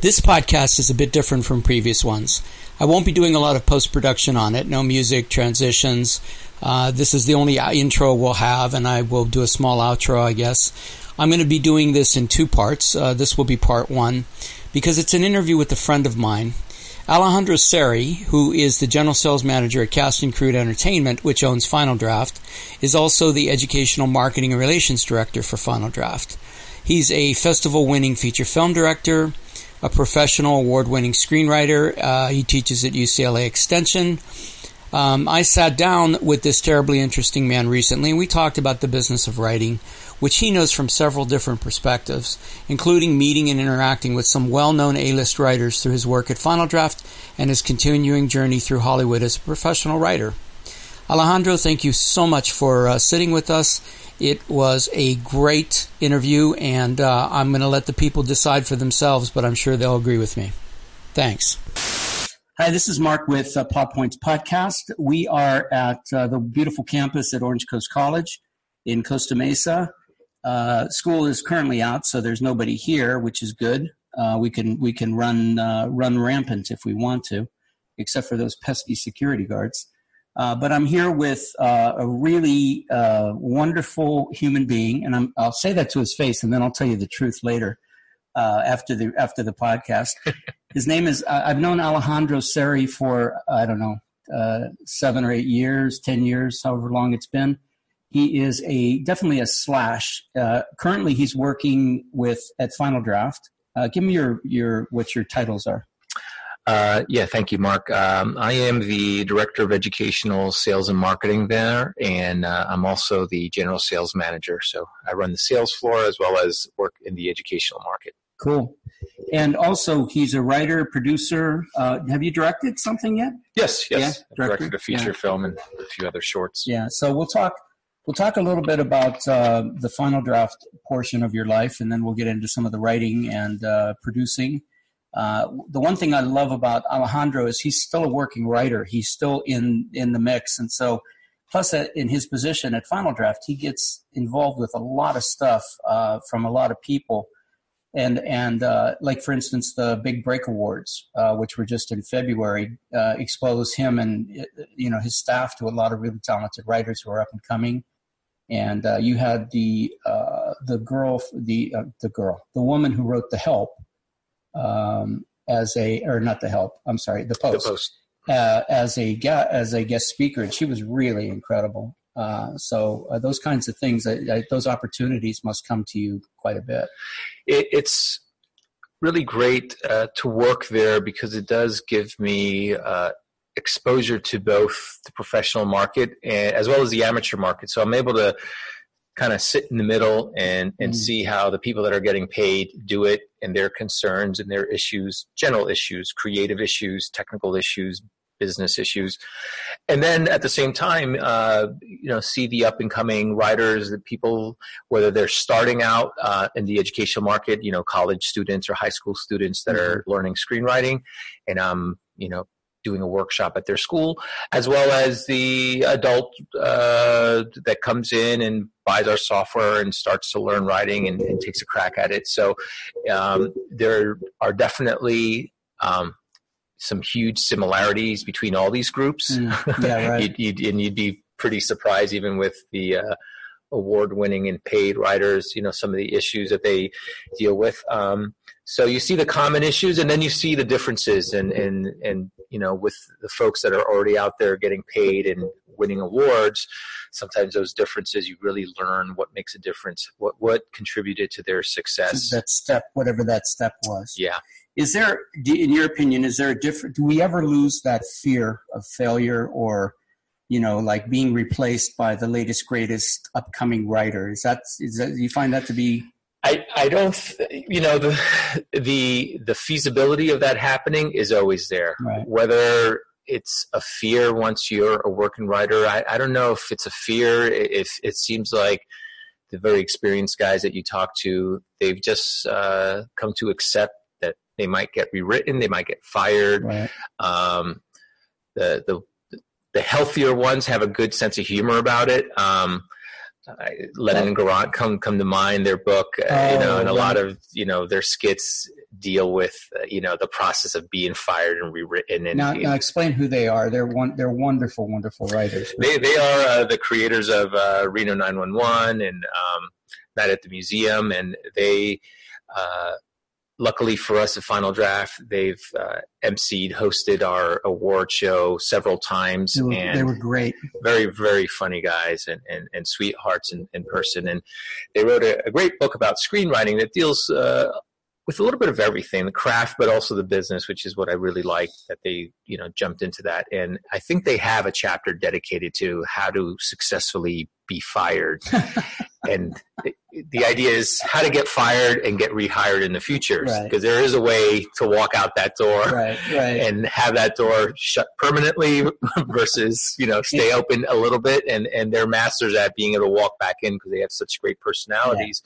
This podcast is a bit different from previous ones. I won't be doing a lot of post production on it, no music, transitions. Uh, this is the only intro we'll have, and I will do a small outro, I guess. I'm going to be doing this in two parts. Uh, this will be part one because it's an interview with a friend of mine. Alejandro Seri, who is the general sales manager at Cast & Crew Entertainment, which owns Final Draft, is also the educational marketing and relations director for Final Draft. He's a festival winning feature film director, a professional award winning screenwriter. Uh, he teaches at UCLA Extension. Um, I sat down with this terribly interesting man recently, and we talked about the business of writing, which he knows from several different perspectives, including meeting and interacting with some well known A list writers through his work at Final Draft and his continuing journey through Hollywood as a professional writer. Alejandro, thank you so much for uh, sitting with us it was a great interview, and uh, I'm going to let the people decide for themselves, but I'm sure they'll agree with me. Thanks. Hi, this is Mark with uh, Plot Points Podcast. We are at uh, the beautiful campus at Orange Coast College in Costa Mesa. Uh, school is currently out, so there's nobody here, which is good. Uh, we can we can run uh, run rampant if we want to, except for those pesky security guards. Uh, but I'm here with uh, a really uh, wonderful human being, and i will say that to his face, and then I'll tell you the truth later uh, after the after the podcast. his name is I've known Alejandro Seri for I don't know uh, seven or eight years, ten years, however long it's been. He is a definitely a slash. Uh, currently, he's working with at Final Draft. give me your your what your titles are. Uh, yeah, thank you, Mark. Um, I am the director of educational sales and marketing there, and uh, I'm also the general sales manager. So I run the sales floor as well as work in the educational market. Cool. And also, he's a writer, producer. Uh, have you directed something yet? Yes, yes. Yeah, directed a feature yeah. film and a few other shorts. Yeah. So we'll talk. We'll talk a little bit about uh, the final draft portion of your life, and then we'll get into some of the writing and uh, producing. Uh, the one thing I love about Alejandro is he's still a working writer. He's still in in the mix, and so plus in his position at Final Draft, he gets involved with a lot of stuff uh, from a lot of people, and and uh, like for instance the Big Break Awards, uh, which were just in February, uh, exposed him and you know his staff to a lot of really talented writers who are up and coming. And you had the the girl, the the girl, the woman who wrote The Help, um, as a or not the help. I'm sorry, the post. The post. Uh, as a as a guest speaker, and she was really incredible. Uh, so uh, those kinds of things, those opportunities must come to you quite a bit. It, it's really great uh, to work there because it does give me uh, exposure to both the professional market and, as well as the amateur market. So I'm able to kind of sit in the middle and and mm. see how the people that are getting paid do it and their concerns and their issues, general issues, creative issues, technical issues, business issues, and then at the same time, uh, you know, see the up and coming writers, the people whether they're starting out uh, in the educational market, you know, college students or high school students that mm-hmm. are learning screenwriting, and um, you know, doing a workshop at their school, as well as the adult uh, that comes in and buys our software and starts to learn writing and, and takes a crack at it. So um, there are definitely um, some huge similarities between all these groups. Mm, yeah, right. you'd, you'd, and you'd be pretty surprised even with the uh, award-winning and paid writers. You know some of the issues that they deal with. Um, so you see the common issues, and then you see the differences, and and and you know with the folks that are already out there getting paid and winning awards. Sometimes those differences you really learn what makes a difference, what what contributed to their success. That step, whatever that step was. Yeah. Is there, in your opinion, is there a different? Do we ever lose that fear of failure or? you know, like being replaced by the latest, greatest upcoming writer. Is that, is that, you find that to be I, I don't you know the the the feasibility of that happening is always there right. whether it's a fear once you're a working writer I, I don't know if it's a fear if it seems like the very experienced guys that you talk to they've just uh, come to accept that they might get rewritten they might get fired right. um, the the the healthier ones have a good sense of humor about it um, Lennon and Garant come come to mind. Their book, uh, oh, you know, and a lot of you know their skits deal with uh, you know the process of being fired and rewritten. And now, now explain who they are. They're one. They're wonderful, wonderful writers. They they are uh, the creators of uh, Reno 911 and um, Night at the Museum, and they uh, luckily for us at Final Draft, they've uh, emceed, hosted our award show several times. They were, and they were great. Very, very funny guys and, and, and sweethearts in, in person. And they wrote a, a great book about screenwriting that deals uh, with a little bit of everything, the craft, but also the business, which is what I really like that they, you know, jumped into that. And I think they have a chapter dedicated to how to successfully be fired. and the idea is how to get fired and get rehired in the future because right. there is a way to walk out that door right, right. and have that door shut permanently versus you know stay open a little bit and and they're masters at being able to walk back in because they have such great personalities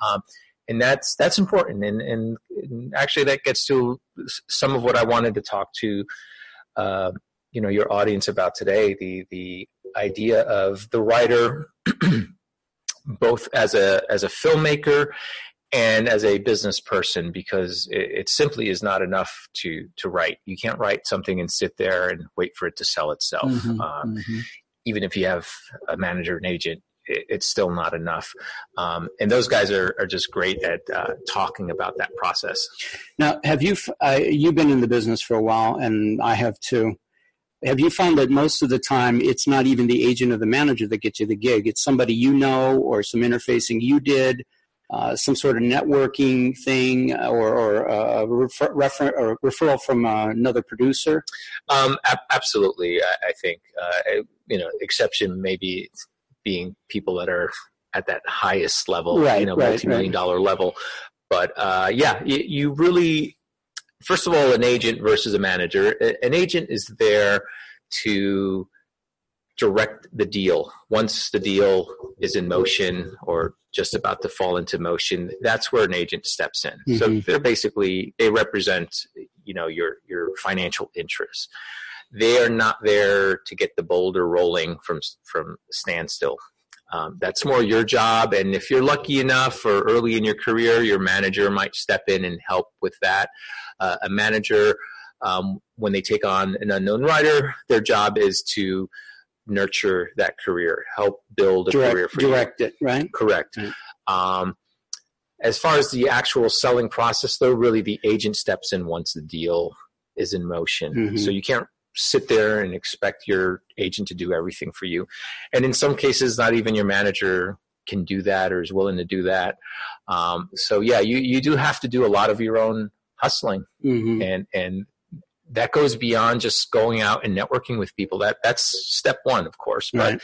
yeah. um, and that's that's important and, and, and actually that gets to some of what I wanted to talk to uh, you know your audience about today the the idea of the writer both as a as a filmmaker and as a business person because it, it, simply is not enough to to write. You can't write something and sit there and wait for it to sell itself. Mm-hmm, um, mm-hmm. Even if you have a manager and agent, it, it's still not enough. Um, and those guys are, are just great at uh, talking about that process. Now, have you uh, you've been in the business for a while, and I have too have you found that most of the time it's not even the agent or the manager that gets you the gig? It's somebody you know or some interfacing you did, uh, some sort of networking thing, or, or a refer, refer, or referral from uh, another producer? Um, absolutely, I, I think uh, you know exception maybe being people that are at that highest level, right, you know, right, multi-million right. dollar level. But uh, yeah, you, you really first of all, an agent versus a manager. An agent is there to direct the deal. Once the deal is in motion or just about to fall into motion, that's where an agent steps in. Mm-hmm. So they're basically they represent you know your your financial interests. They are not there to get the boulder rolling from from standstill. Um, that's more your job. And if you're lucky enough or early in your career, your manager might step in and help with that. Uh, a manager, um, when they take on an unknown writer, their job is to nurture that career, help build a direct, career for you. direct you. it, right? Correct. Right. Um, as far as the actual selling process, though, really the agent steps in once the deal is in motion. Mm-hmm. So you can't sit there and expect your agent to do everything for you. And in some cases, not even your manager can do that or is willing to do that. Um, so yeah, you, you do have to do a lot of your own hustling mm-hmm. and, and that goes beyond just going out and networking with people. That that's step one, of course, but right.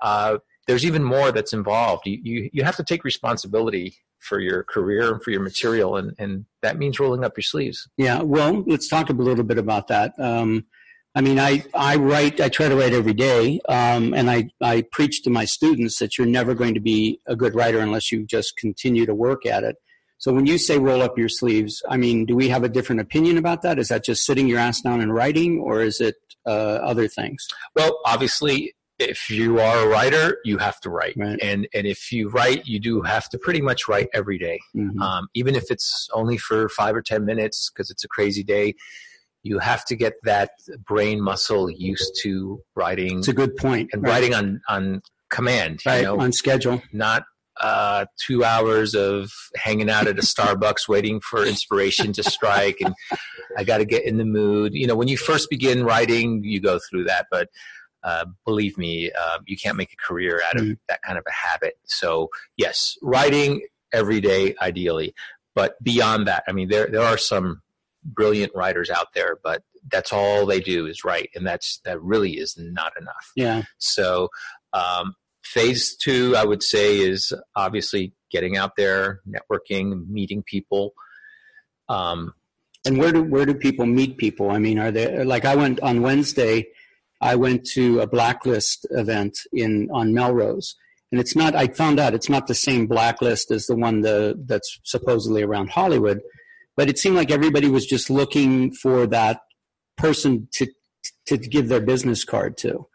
uh, there's even more that's involved. You, you you have to take responsibility for your career and for your material, and and that means rolling up your sleeves. Yeah, well, let's talk a little bit about that. Um, I mean, I, I write, I try to write every day, um, and I, I preach to my students that you're never going to be a good writer unless you just continue to work at it. So when you say roll up your sleeves, I mean, do we have a different opinion about that? Is that just sitting your ass down and writing, or is it uh, other things? Well, obviously, if you are a writer, you have to write, right. and and if you write, you do have to pretty much write every day. Mm-hmm. Um, even if it's only for five or ten minutes because it's a crazy day you have to get that brain muscle used to writing. It's a good point. And right. writing on, on command. Right, you know, on schedule. Not uh, two hours of hanging out at a Starbucks waiting for inspiration to strike and I got to get in the mood. You know, when you first begin writing, you go through that, but uh, believe me, uh, you can't make a career out of mm. that kind of a habit. So yes, writing every day, ideally, but beyond that, I mean, there there are some brilliant writers out there, but that's all they do is write, and that's that really is not enough. Yeah. So um, phase two, I would say, is obviously getting out there, networking, meeting people. Um, and where do where do people meet people? I mean, are they like I went on Wednesday? I went to a blacklist event in on Melrose, and it's not. I found out it's not the same blacklist as the one the that's supposedly around Hollywood but it seemed like everybody was just looking for that person to to give their business card to.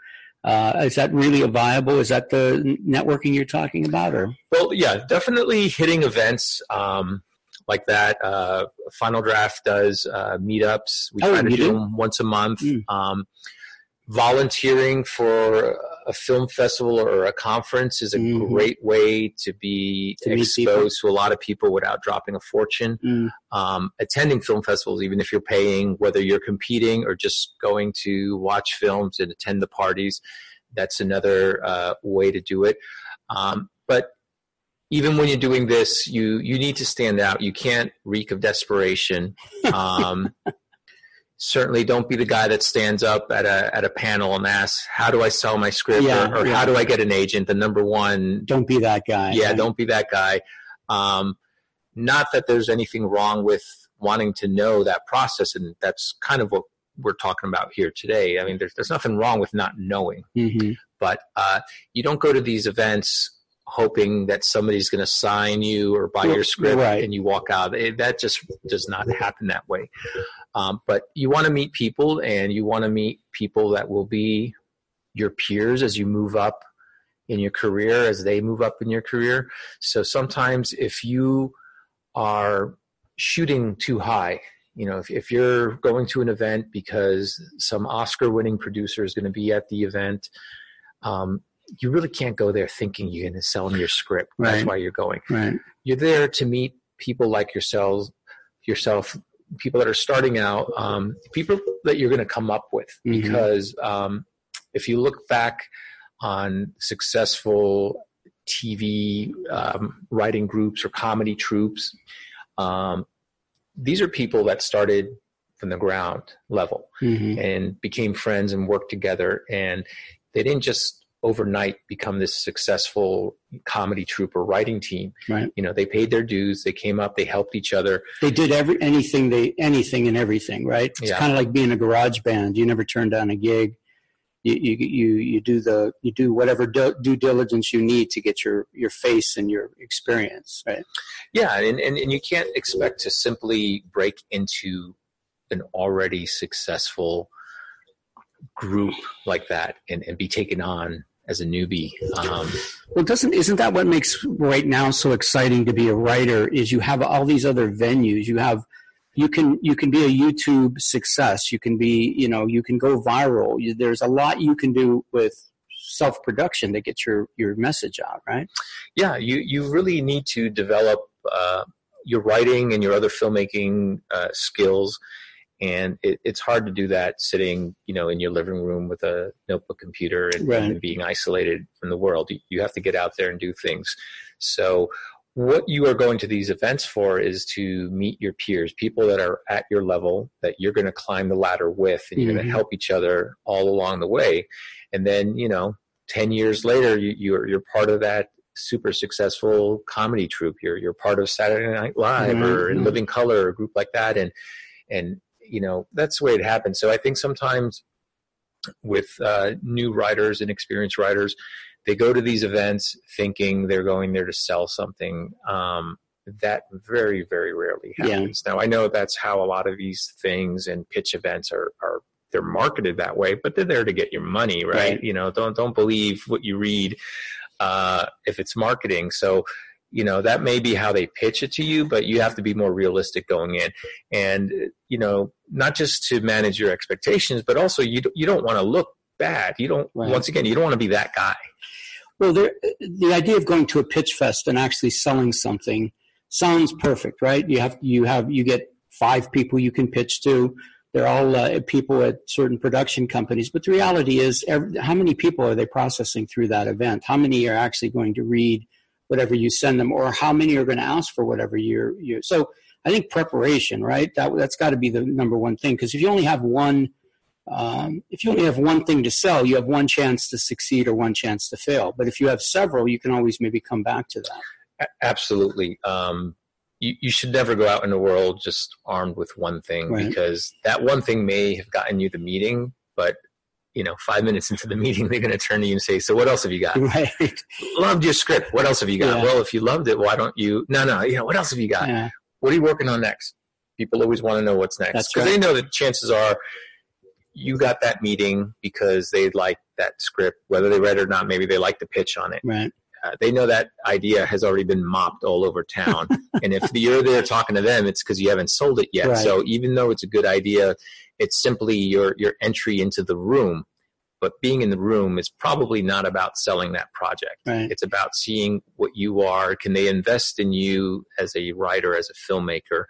Uh, is that really a viable? Is that the networking you're talking about, or? Well, yeah, definitely hitting events um, like that. Uh, Final Draft does uh, meetups. We Oh, try to do them once a month. Mm. Um, volunteering for a film festival or a conference is a Mhm. great way to be To exposed to a lot of people without dropping a fortune. Mm, um, attending film festivals, even if you're paying, whether you're competing or just going to watch films and attend the parties, that's another uh, way to do it. Um, but even when you're doing this, you you need to stand out. You can't reek of desperation. Um, certainly, don't be the guy that stands up at a at a panel and asks, "How do I sell my script?" Yeah, or, or yeah. "How do I get an agent?" The number one don't be that guy. yeah right? don't be that guy um, not that there's anything wrong with wanting to know that process and that's kind of what we're talking about here today i mean there's, there's nothing wrong with not knowing Mhm. but uh, you don't go to these events hoping that somebody's going to sign you or buy your script right. and you walk out. It- that just does not happen that way. Um, but you want to meet people and you want to meet people that will be your peers as you move up in your career as they move up in your career. So sometimes if you are shooting too high you know if, if you're going to an event because some oscar winning producer is going to be at the event um, you really can't go there thinking you're going to sell them your script that's why you're going Right. you're there to meet people like yourselves yourself people that are starting out um, people that you're going to come up with Mhm. because um, if you look back on successful tv um, writing groups or comedy troupes um, these are people that started from the ground level Mhm. and became friends and worked together and they didn't just overnight become this successful comedy troupe or writing team Right. you know they paid their dues they came up they helped each other They did every anything they anything and everything, right? It's Yeah. kind of like being a garage band. You never turn down a gig. You you you, you do the you do whatever due, due diligence you need to get your your face and your experience, right? yeah and, and, and you can't expect to simply break into an already successful group like that and, and be taken on as a newbie um, Well, doesn't isn't that what makes right now so exciting to be a writer? Is you have all these other venues. You have you can you can be a YouTube success. You can be you know you can go viral. You, there's a lot you can do with self production to get your your message out, right? yeah, you, you really need to develop uh, your writing and your other filmmaking uh, skills. And it, it's hard to do that sitting, you know, in your living room with a notebook computer and, Right. and being isolated from the world. You, you have to get out there and do things. So, what you are going to these events for is to meet your peers, people that are at your level that you're going to climb the ladder with, and you're going Mhm. to help each other all along the way. And then, you know, 10 years later, you, you're, you're part of that super successful comedy troupe. You're, you're part of Saturday Night Live or in Mhm. Living Color or a group like that. And, and, you know, that's the way it happens. So I think sometimes with uh, new writers and experienced writers, they go to these events thinking they're going there to sell something. Um, that very, very rarely Yeah. happens. Now I know that's how a lot of these things and pitch events are, are they're marketed that way, but they're there to get your money, right? Right. You know, don't don't believe what you read uh, if it's marketing. So, you know, that may be how they pitch it to you, but you have to be more realistic going in, and you know, not just to manage your expectations, but also you you don't want to look bad. You don't. Right. Once again, you don't want to be that guy. Well, there, the idea of going to a pitch fest and actually selling something sounds perfect, right? You have you have you get five people you can pitch to. They're all uh, people at certain production companies, but the reality is, every, how many people are they processing through that event? How many are actually going to read whatever you send them, or how many are going to ask for whatever you're? you so I think preparation, right? That that's got to be the number one thing because if you only have one um, if you only have one thing to sell, you have one chance to succeed or one chance to fail. But if you have several, you can always maybe come back to that. Absolutely. Um, you, you should never go out in the world just armed with one thing Right. because that one thing may have gotten you the meeting, but you know, five minutes into the meeting, they're going to turn to you and say, "So what else have you got? Right? Loved your script. What else have you got? Yeah. Well, if you loved it, why don't you? No, no. You know, what else have you got? Yeah. What are you working on next? People always want to know what's next because right. they know that chances are you got that meeting because they like that script, whether they read it or not. Maybe they like the pitch on it. Right. Uh, they know that idea has already been mopped all over town. and if you're there talking to them, it's because you haven't sold it yet. Right. So even though it's a good idea, it's simply your your entry into the room. But being in the room is probably not about selling that project. Right. It's about seeing what you are. Can they invest in you as a writer, as a filmmaker?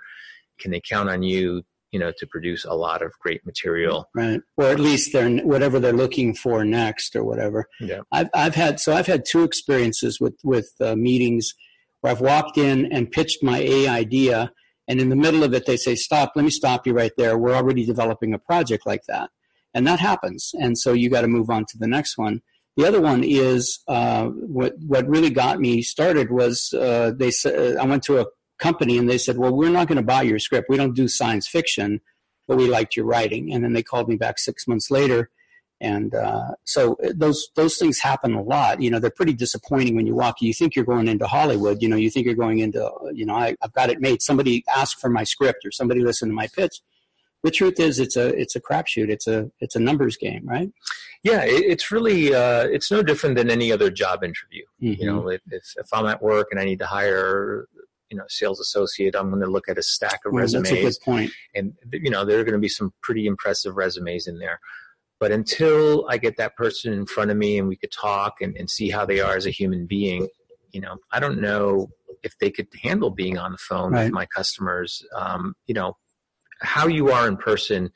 Can they count on you you know to produce a lot of great material. Right. Or at least they're whatever they're looking for next or whatever. Yeah. I've, I've had so i've had two experiences with with uh, meetings where i've walked in and pitched my a idea and in the middle of it they say stop let me stop you right there. We're already developing a project like that. And that happens. And so you got to move on to the next one. The other one is uh, what what really got me started was uh, they said I went to a company and they said, well, we're not going to buy your script. We don't do science fiction, but we liked your writing. And then they called me back six months later. And uh, so those those things happen a lot. You know, they're pretty disappointing when you walk. You think you're going into Hollywood. You know, you think you're going into. You know, I, I've got it made. Somebody asked for my script, or somebody listened to my pitch. The truth is, it's a it's a crapshoot. It's a it's a numbers game, right? Yeah, it, it's really uh, it's no different than any other job interview. Mm-hmm. You know, if, if if I'm at work and I need to hire you know sales associate i'm going to look at a stack of Well, resumes That's a good point. and you know there are going to be some pretty impressive resumes in there but until i get that person in front of me and we could talk and, and see how they are as a human being you know i don't know if they could handle being on the phone Right. with my customers um, you know how you are in person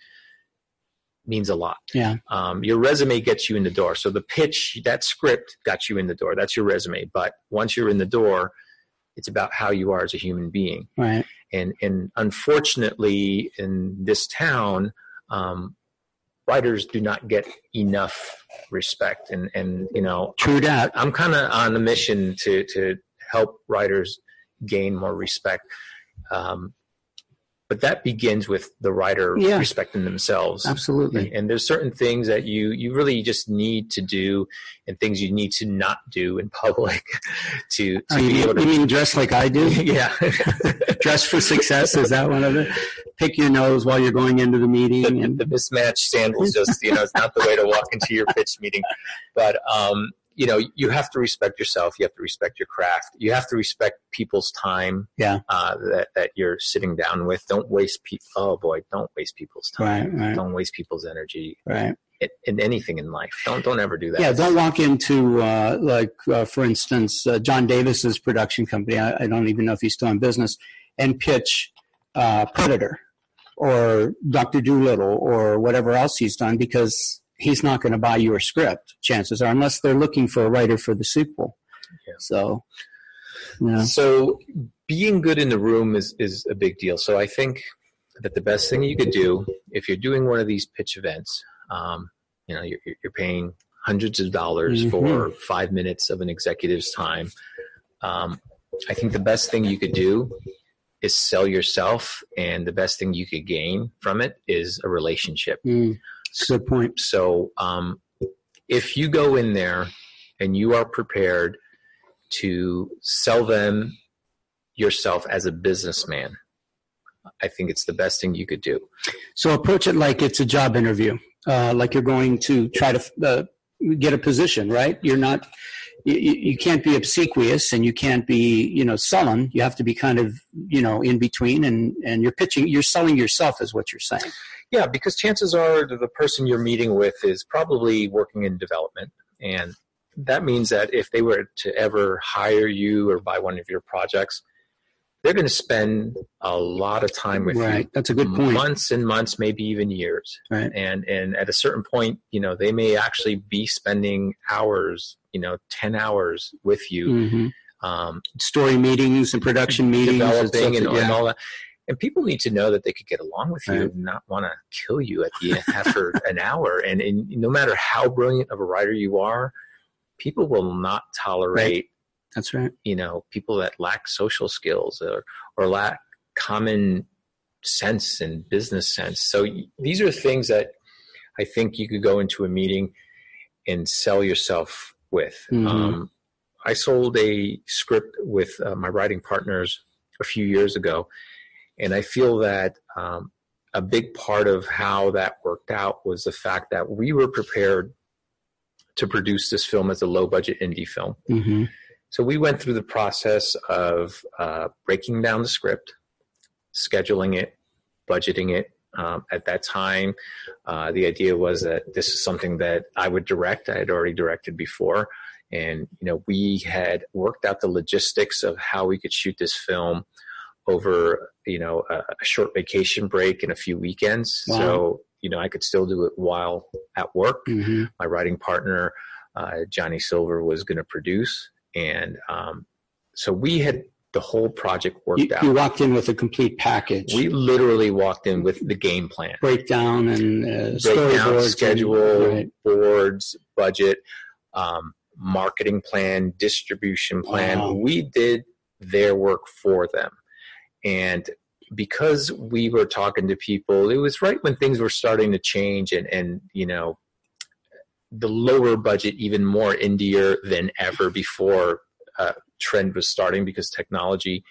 means a lot Yeah. um, your resume gets you in the door so the pitch that script got you in the door that's your resume but once you're in the door it's about how you are as a human being Right. and and unfortunately in this town um, writers do not get enough respect and and you know True that. i'm kind of on a mission to to help writers gain more respect um, but that begins with the writer Yeah. respecting themselves Absolutely. and, and there's certain things that you you really just need to do and things you need to not do in public to to Oh, you, be able mean, you mean dress like I do? yeah dress for success is that one of it? Pick your nose while you're going into the meeting, the, and the mismatched sandals just you know it's not the way to walk into your pitch meeting but um you know you have to respect yourself. You have to respect your craft. You have to respect people's time Yeah. uh, that, that you're sitting down with. Don't waste people oh boy don't waste people's time. Right, right, don't waste people's energy right. in, in anything in life. Don't don't ever do that. Yeah, don't walk into uh, like, uh, for instance, uh, John Davis's production company. I, I don't even know if he's still in business, and pitch uh, Predator or Doctor Dolittle or whatever else he's done because he's not going to buy your script. Chances are, unless they're looking for a writer for the sequel. Yeah. So, yeah, So being good in the room is, is a big deal. So I think that the best thing you could do if you're doing one of these pitch events, um, you know, you're, you're paying hundreds of dollars Mhm. for five minutes of an executive's time. Um, I think the best thing you could do is sell yourself, and the best thing you could gain from it is a relationship. mm, a good point. So um, if you go in there and you are prepared to sell them yourself as a businessman, I think it's the best thing you could do. So approach it like it's a job interview, uh, like you're going to try to uh, get a position, right? You're not, you, you can't be obsequious and you can't be, you know, sullen. You have to be kind of, you know, in between and, and you're pitching, you're selling yourself is what you're saying. Yeah, because chances are the person you're meeting with is probably working in development. And that means that if they were to ever hire you or buy one of your projects, they're going to spend a lot of time with you. Right. That's a good point. months and months, maybe even years. Right. And and at a certain point, you know, they may actually be spending hours, you know, ten hours with you, hmm um, Story meetings and production meetings. and developing and, and yeah. all that. And people need to know that they could get along with you Right. and not want to kill you at the after an hour. And, and no matter how brilliant of a writer you are, people will not tolerate That's right. you know people that lack social skills or or lack common sense and business sense so these are things that i think you could go into a meeting and sell yourself with Mhm. um, i sold a script with uh, my writing partners a few years ago and i feel that um, a big part of how that worked out was the fact that we were prepared to produce this film as a low budget indie film. Mm-hmm. So we went through the process of uh, breaking down the script, scheduling it, budgeting it. Um, at that time, uh, the idea was that this is something that I would direct. I had already directed before, and you know we had worked out the logistics of how we could shoot this film over you know a, a short vacation break and a few weekends. Wow. So you know I could still do it while at work. Mm-hmm. My writing partner uh, Johnny Silver was going to produce, and um, so we had the whole project worked You, out. you walked in with a complete package. we literally walked in with the game plan breakdown and uh, breakdown, schedule, and- right. boards, budget, um, marketing plan, distribution plan. Wow. We did their work for them. And because we were talking to people, it was right when things were starting to change and, and you know, the lower budget, even more indier than ever before uh, trend was starting because technology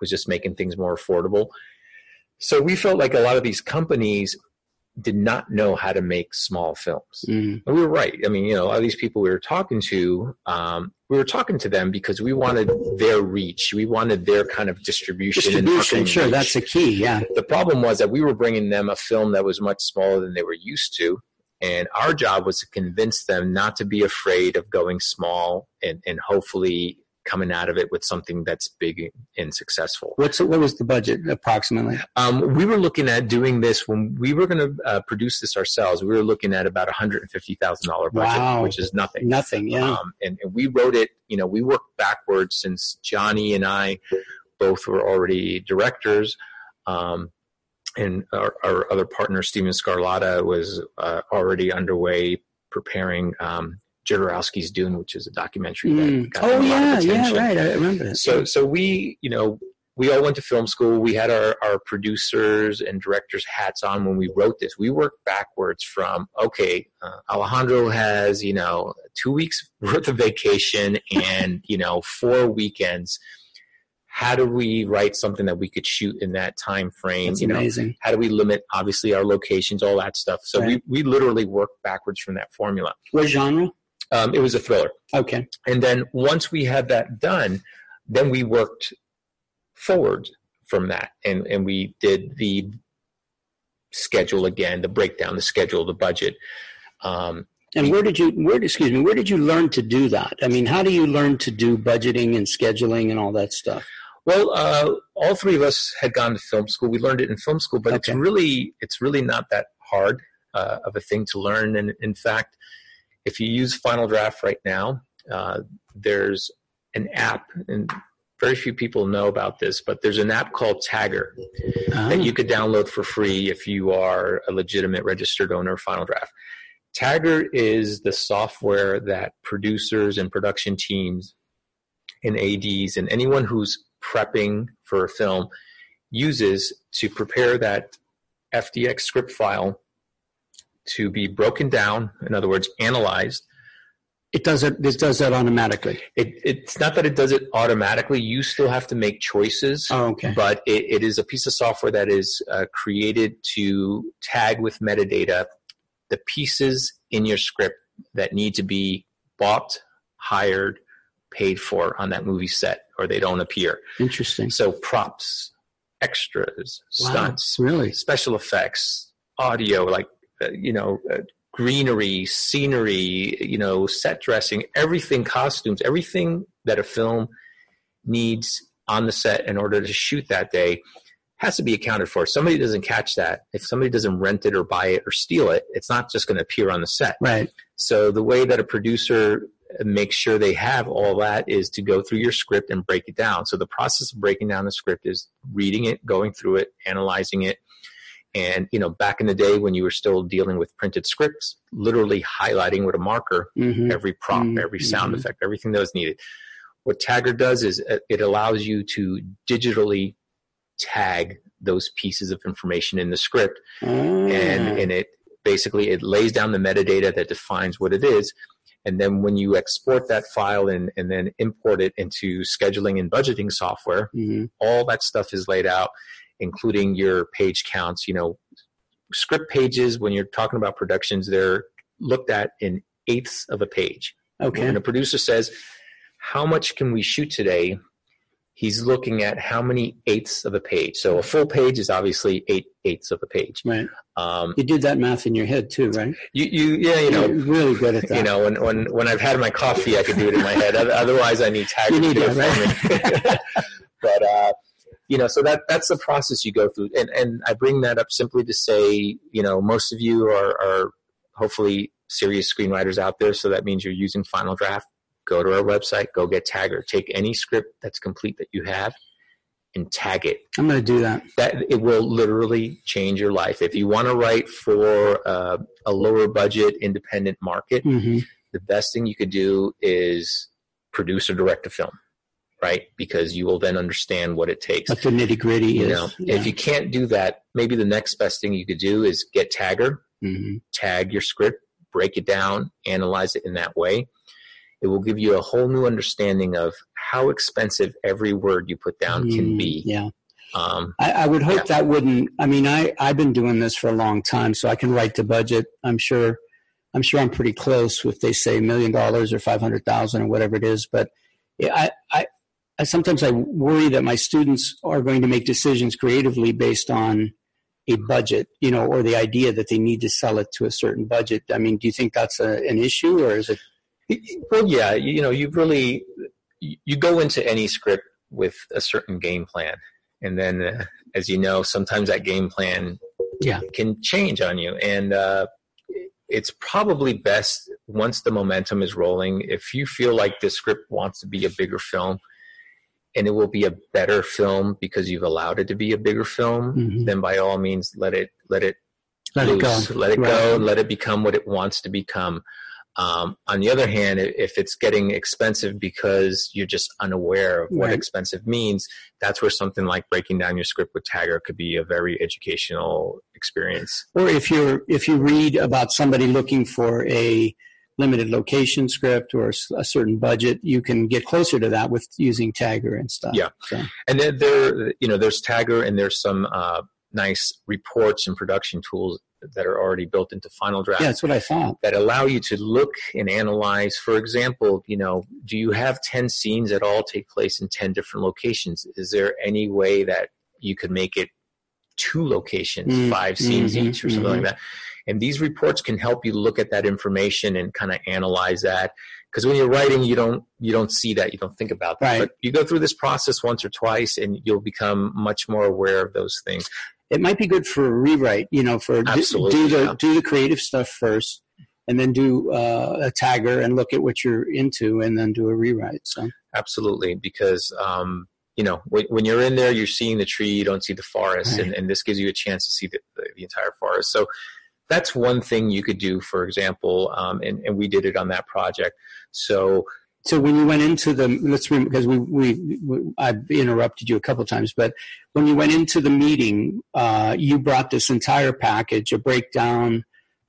was just making things more affordable. So we felt like a lot of these companies did not know how to make small films. Mm. And we were right. I mean, you know, all these people we were talking to, um, we were talking to them because we wanted their reach. We wanted their kind of distribution. and Distribution, sure, reach. that's the key. Yeah. The problem was that we were bringing them a film that was much smaller than they were used to. And our job was to convince them not to be afraid of going small and, and hopefully coming out of it with something that's big and successful. What's what was the budget approximately? Um, we were looking at doing this when we were going to uh, produce this ourselves. We were looking at about $150,000 budget, Wow. which is nothing. Nothing. Yeah. Um, and, and we wrote it, you know, we worked backwards since Johnny and I both were already directors. Um, and our, our other partner, Stephen Scarlata, was uh, already underway preparing um, Jodorowsky's Dune, which is a documentary Mm. that got Oh a lot yeah, of yeah, right. I remember that. So, so we, you know, we all went to film school. We had our, our producers and directors hats on when we wrote this. We worked backwards from, okay, uh, Alejandro has, you know, two weeks worth of vacation and, you know, four weekends. How do we write something that we could shoot in that time frame? That's you know, amazing. how do we limit obviously our locations, all that stuff. So Right. we, we literally worked backwards from that formula. What genre? Um, it was a thriller. Okay. And then once we had that done, then we worked forward from that and, and we did the schedule again, the breakdown, the schedule, the budget. Um, And where did you where excuse me, where did you learn to do that? I mean, how do you learn to do budgeting and scheduling and all that stuff? Well, uh, all three of us had gone to film school. We learned it in film school, but Okay. it's really it's really not that hard uh, of a thing to learn. And in fact, if you use Final Draft right now, uh, there's an app, and very few people know about this, but there's an app called Tagger. Ah, that you could download for free if you are a legitimate registered owner of Final Draft. Tagger is the software that producers and production teams and ADs and anyone who's prepping for a film uses to prepare that FDX script file to be broken down, in other words, analyzed. it does it it does that automatically. It, it's not that it does it automatically, you still have to make choices. Oh, okay. but it, it is a piece of software that is uh, created to tag with metadata the pieces in your script that need to be bought, hired, paid for on that movie set, or they don't appear. Interesting. So props, extras, Wow, stunts, really? special effects, audio, like uh, you know. Uh, greenery scenery you know set dressing everything costumes everything that a film needs on the set in order to shoot that day has to be accounted for. If somebody doesn't catch that, if somebody doesn't rent it or buy it or steal it, it's not just going to appear on the set. Right. So the way that a producer makes sure they have all that is to go through your script and break it down. So the process of breaking down the script is reading it, going through it, analyzing it. And, you know, back in the day when you were still dealing with printed scripts, literally highlighting with a marker hmm every prop, Mhm. every sound Mhm. effect, everything that was needed. What Tagger does is uh, it allows you to digitally tag those pieces of information in the script, Ah. and and it basically it lays down the metadata that defines what it is. And then when you export that file and, and then import it into scheduling and budgeting software, Mhm. all that stuff is laid out, including your page counts, you know, script pages, when you're talking about productions, they're looked at in eighths of a page. Okay. When a producer says, "How much can we shoot today?" He's looking at how many eighths of a page. So a full page is obviously eight eighths of a page. Right. Um, You did that math in your head too, right? you, you, yeah, you know, You're really good at that. you know, when, when, when I've had my coffee, I can do it in my head. Otherwise, I need Tagger You need to do that, it for me. but uh, you know, so that that's the process you go through, and and I bring that up simply to say, you know, most of you are are hopefully serious screenwriters out there, so that means you're using Final Draft. Go to our website, go get Tagger. Take any script that's complete that you have, and tag it I'm going to do that. that it will literally change your life. If you want to write for uh, a lower budget independent market, hmm the best thing you could do is produce or direct a film, right? Because you will then understand what it takes. The nitty gritty You is. know, if you can't do that, maybe the next best thing you could do is get Tagger, hmm tag your script, break it down, analyze it in that way. It will give you a whole new understanding of how expensive every word you put down can be. Mm, Yeah. Um, I, I would hope Yeah. that wouldn't. I mean, I I've been doing this for a long time, so I can write the budget. I'm sure. I'm sure I'm pretty close if they say million dollars or five hundred thousand or whatever it is. But I, I, I sometimes I worry that my students are going to make decisions creatively based on a budget, you know, or the idea that they need to sell it to a certain budget. I mean, do you think that's a, an issue, or is it? Well, yeah, you, you know, you really you go into any script with a certain game plan, and then, uh, as you know, sometimes that game plan Yeah. can change on you, and uh, it's probably best once the momentum is rolling. If you feel like the script wants to be a bigger film, and it will be a better film because you've allowed it to be a bigger film, Mhm. then by all means, let it let it Let it go. loose. Let it Right. go. Let it become what it wants to become. Um, on the other hand, if it's getting expensive because you're just unaware of what Right. expensive means, that's where something like breaking down your script with Tagger could be a very educational experience. or if you're if you read about somebody looking for a limited location script or a certain budget, you can get closer to that with using Tagger and stuff. Yeah. So, And then there, you know, there's Tagger and there's some uh, nice reports and production tools that are already built into Final Draft. yeah, that's what I thought. that allow you to look and analyze. For example, you know, do you have 10 scenes that all take place in 10 different locations? Is there any way that you could make it two locations, Mm, five scenes mhm, each or something mhm. like that? And these reports can help you look at that information and kind of analyze that. Because when you're writing, you don't you don't see that, you don't think about that. Right. But you go through this process once or twice, and you'll become much more aware of those things. It might be good for a rewrite, you know, for do- do the yeah. do the creative stuff first, and then do uh, a Tagger and look at what you're into, and then do a rewrite. So Absolutely, because um, you know when, when you're in there, you're seeing the tree, you don't see the forest, Right. and, and this gives you a chance to see the, the, the entire forest. So that's one thing you could do, for example, um, and, and we did it on that project. So So when you went into the let's remember because we, we we I've interrupted you a couple times, but when you went into the meeting, uh, you brought this entire package, a breakdown,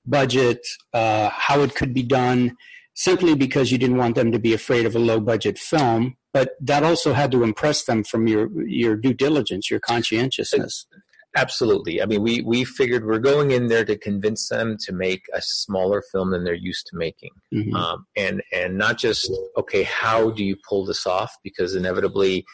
budget, uh, how it could be done, simply because you didn't want them to be afraid of a low budget film. But that also had to impress them from your your due diligence, your conscientiousness. Absolutely. I mean, we, we figured we're going in there to convince them to make a smaller film than they're used to making. Mhm. Um, and, and not just, okay, how do you pull this off? Because inevitably,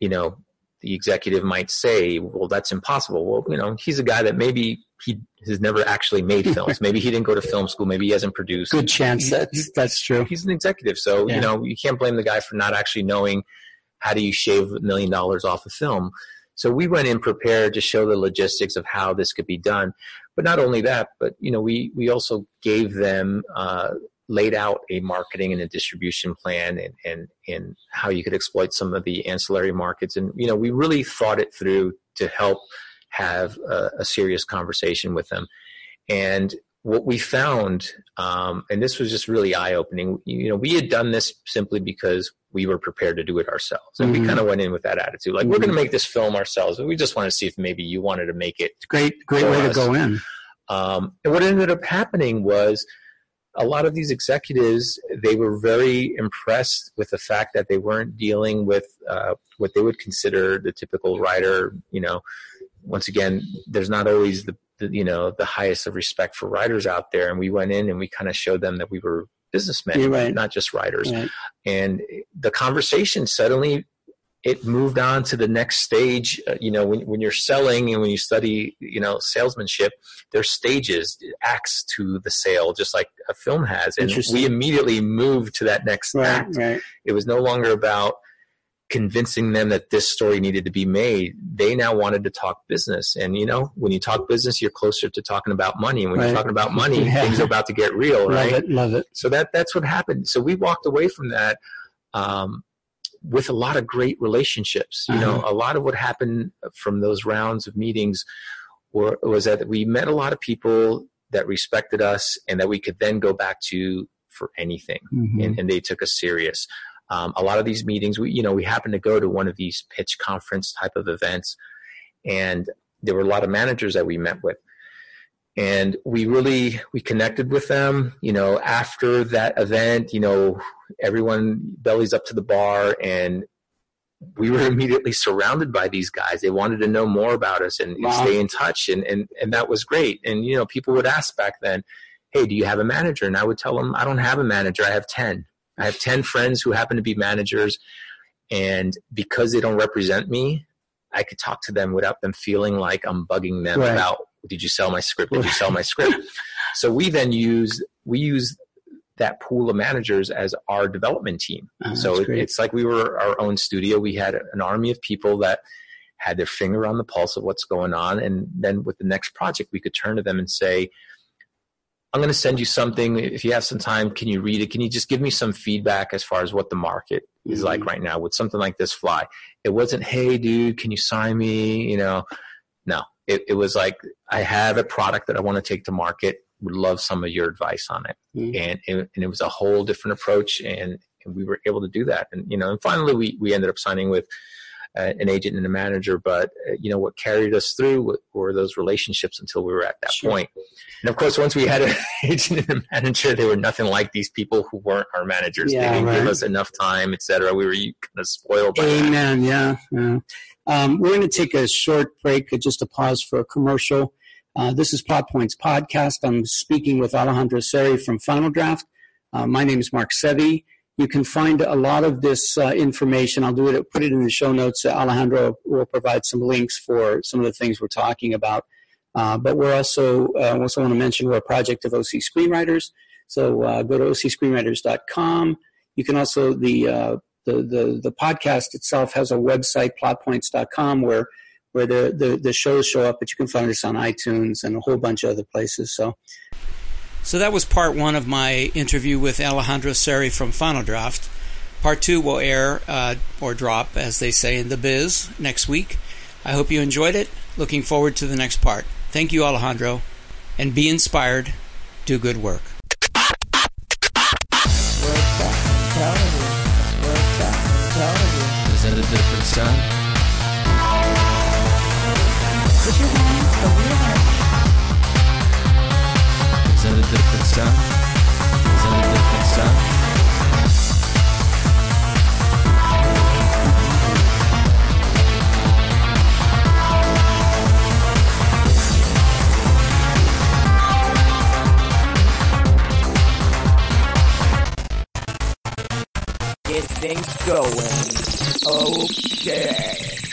you know, the executive might say, well, that's impossible. Well, you know, he's a guy that maybe he has never actually made films. maybe he didn't go to film school. Maybe he hasn't produced. Good chance that's that's true. He's an executive. So, Yeah. you know, you can't blame the guy for not actually knowing how do you shave a million dollars off a film. So we went in prepared to show the logistics of how this could be done. But not only that, but you know, we we also gave them uh, laid out a marketing and a distribution plan and, and and how you could exploit some of the ancillary markets. And you know, we really thought it through to help have a, a serious conversation with them. And what we found, um, and this was just really eye opening. You know, we had done this simply because we were prepared to do it ourselves, and Mhm. we kind of went in with that attitude, like we're going to make this film ourselves. We just want to see if maybe you wanted to make it. Great great way to go in. Um, and what ended up happening was a lot of these executives they were very impressed with the fact that they weren't dealing with uh, what they would consider the typical writer. You know, once again, there's not always the the, you know the highest of respect for writers out there and we went in and we kind of showed them that we were businessmen right. not just writers Right. and the conversation suddenly it moved on to the next stage uh, you know when, when you're selling and when you study you know salesmanship there's stages acts to the sale just like a film has and we immediately moved to that next Right, act right. it was no longer about convincing them that this story needed to be made. They now wanted to talk business. And you know, when you talk business, you're closer to talking about money. And when Right. you're talking about money, Yeah. things are about to get real, Love right? it, love it. So that that's what happened. So we walked away from that um, with a lot of great relationships. You know, Uh-huh. a lot of what happened from those rounds of meetings were, was that we met a lot of people that respected us and that we could then go back to for anything Mhm. and, and they took us serious. Um, a lot of these meetings, we you know we happened to go to one of these pitch conference type of events, and there were a lot of managers that we met with, and we really we connected with them. You know, after that event, you know, everyone bellies up to the bar, and we were immediately surrounded by these guys. They wanted to know more about us and, Wow. stay in touch, and, and and that was great. And you know, people would ask back then, "Hey, do you have a manager?" And I would tell them, "I don't have a manager. I have ten. I have ten friends who happen to be managers, and because they don't represent me, I could talk to them without them feeling like I'm bugging them Right. about, "Did you sell my script? Did you sell my script?" So we then use we use that pool of managers as our development team. Oh, so it, it's like we were our own studio. We had an army of people that had their finger on the pulse of what's going on, and then with the next project, we could turn to them and say, "I'm going to send you something. If you have some time, can you read it? Can you just give me some feedback as far as what the market is like Mhm. right now? Would something like this fly?" It wasn't, "Hey, dude, can you sign me?" You know, no. It, it was like, "I have a product that I want to take to market. Would love some of your advice on it." Mhm. and it, and it was a whole different approach and, and we were able to do that and you know and finally we we ended up signing with an agent and a manager but uh, you know what carried us through were, those relationships until we were at that Sure. point. and of course once we had an agent and a manager they were nothing like these people who weren't our managers Yeah, they didn't give us enough time etc we were kind of spoiled by. Amen. Yeah. yeah. Um, we're going to take a short break, uh, just a pause for a commercial. Uh, this is Plot Points Podcast. I'm speaking with Alejandro Seri from Final Draft. Uh, my name is Mark Sevi. You can find a lot of this uh, information. I'll do it, put it in the show notes. Alejandro will provide some links for some of the things we're talking about. Uh, but we're also, uh, also want to mention we're a project of OC Screenwriters. So uh, go to ocscreenwriters.com. You can also, the, uh, the, the, the podcast itself has a website, plotpoints.com, where, where the, the, the shows show up, but you can find us on iTunes and a whole bunch of other places. So So that was part one of my interview with Alejandro Seri from Final Draft. Part two will air uh, or drop, as they say in the biz, next week. I hope you enjoyed it. Looking forward to the next part. Thank you, Alejandro. And be inspired. Do good work. Is that a different sound? Get things going. Okay.